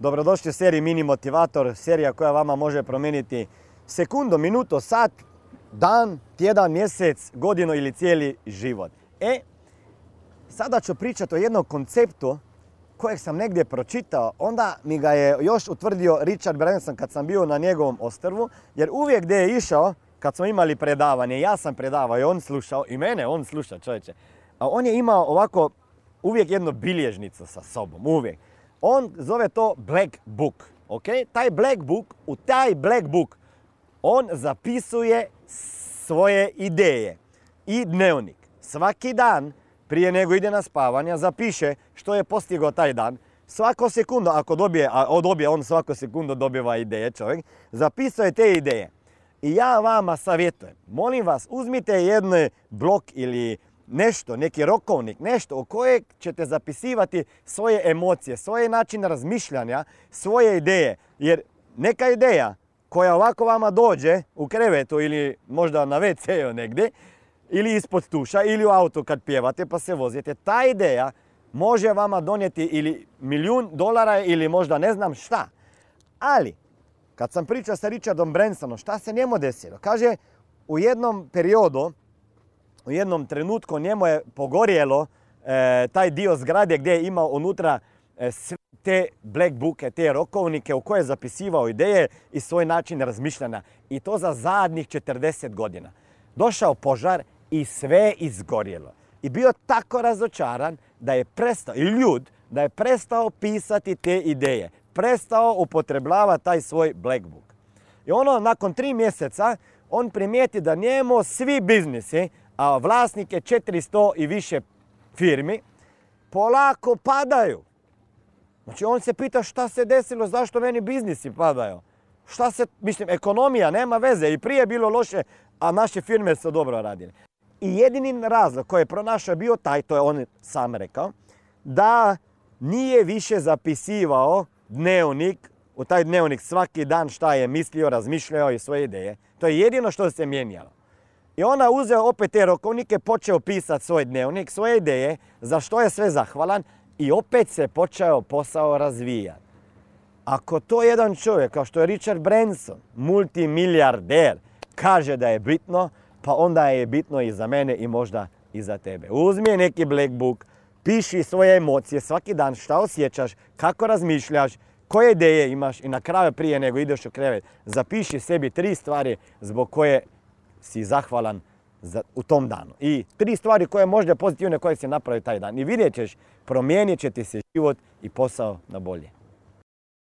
Dobrodošli u seriji Mini Motivator, serija koja vama može promijeniti sekundu, minuto, sat, dan, tjedan, mjesec, godinu ili cijeli život. E, sada ću pričati o jednom konceptu kojeg sam negdje pročitao, onda mi ga je još utvrdio Richard Branson kad sam bio na njegovom ostrvu, jer uvijek gdje je išao, kad smo imali predavanje, ja sam predavao i on slušao, i mene on sluša čovječe, a on je imao ovako uvijek jednu bilježnicu sa sobom, uvijek. On zove to Black Book, ok? Taj Black Book, u taj Black Book, on zapisuje svoje ideje i dnevnik. Svaki dan prije nego ide na spavanje zapiše što je postigao taj dan. Svako sekundu, ako dobije, a dobije on svako sekundu dobiva ideje čovjek, zapisuje te ideje. I ja vama savjetujem, molim vas, uzmite jedan blok ili nešto, neki rokovnik, nešto u kojeg ćete zapisivati svoje emocije, svoje načine razmišljanja, svoje ideje. Jer neka ideja koja ovako vama dođe u krevetu ili možda na WC-u negdje, ili ispod tuša, ili u auto kad pjevate pa se vozite, ta ideja može vama donijeti ili milijun dolara ili možda ne znam šta. Ali, kad sam pričao sa Richardom Bransonom, šta se njemu desilo? Kaže, u jednom periodu u jednom trenutku njemu je pogorjelo e, taj dio zgrade gdje je imao unutra e, sve te black booke, te rokovnike u koje je zapisivao ideje i svoj način razmišljanja. I to za zadnjih 40 godina. Došao požar i sve izgorjelo. I bio tako razočaran da je prestao, i ljud, da je prestao pisati te ideje. Prestao upotrebljavati taj svoj black book. I ono, nakon tri mjeseca, on primijeti da njemu svi biznisi a vlasnike 400 i više firmi, polako padaju. Znači on se pita šta se desilo, zašto meni biznisi padaju. Šta se, mislim, ekonomija nema veze i prije je bilo loše, a naše firme su dobro radile. I jedini razlog koji je pronašao bio taj, to je on sam rekao, da nije više zapisivao dnevnik, u taj dnevnik svaki dan šta je mislio, razmišljao i svoje ideje. To je jedino što se mijenjalo. I ona uzeo opet te rokovnike, počeo pisati svoj dnevnik, svoje ideje, za što je sve zahvalan i opet se počeo posao razvijati. Ako to jedan čovjek kao što je Richard Branson, multimilijarder, kaže da je bitno, pa onda je bitno i za mene i možda i za tebe. Uzmi neki black book, piši svoje emocije svaki dan, šta osjećaš, kako razmišljaš, koje ideje imaš i na kraju prije nego ideš u krevet, zapiši sebi tri stvari zbog koje si zahvalan za, u tom danu. I tri stvari koje možda pozitivne koje si napravio taj dan. I vidjet ćeš, promijenit će ti se život i posao na bolje.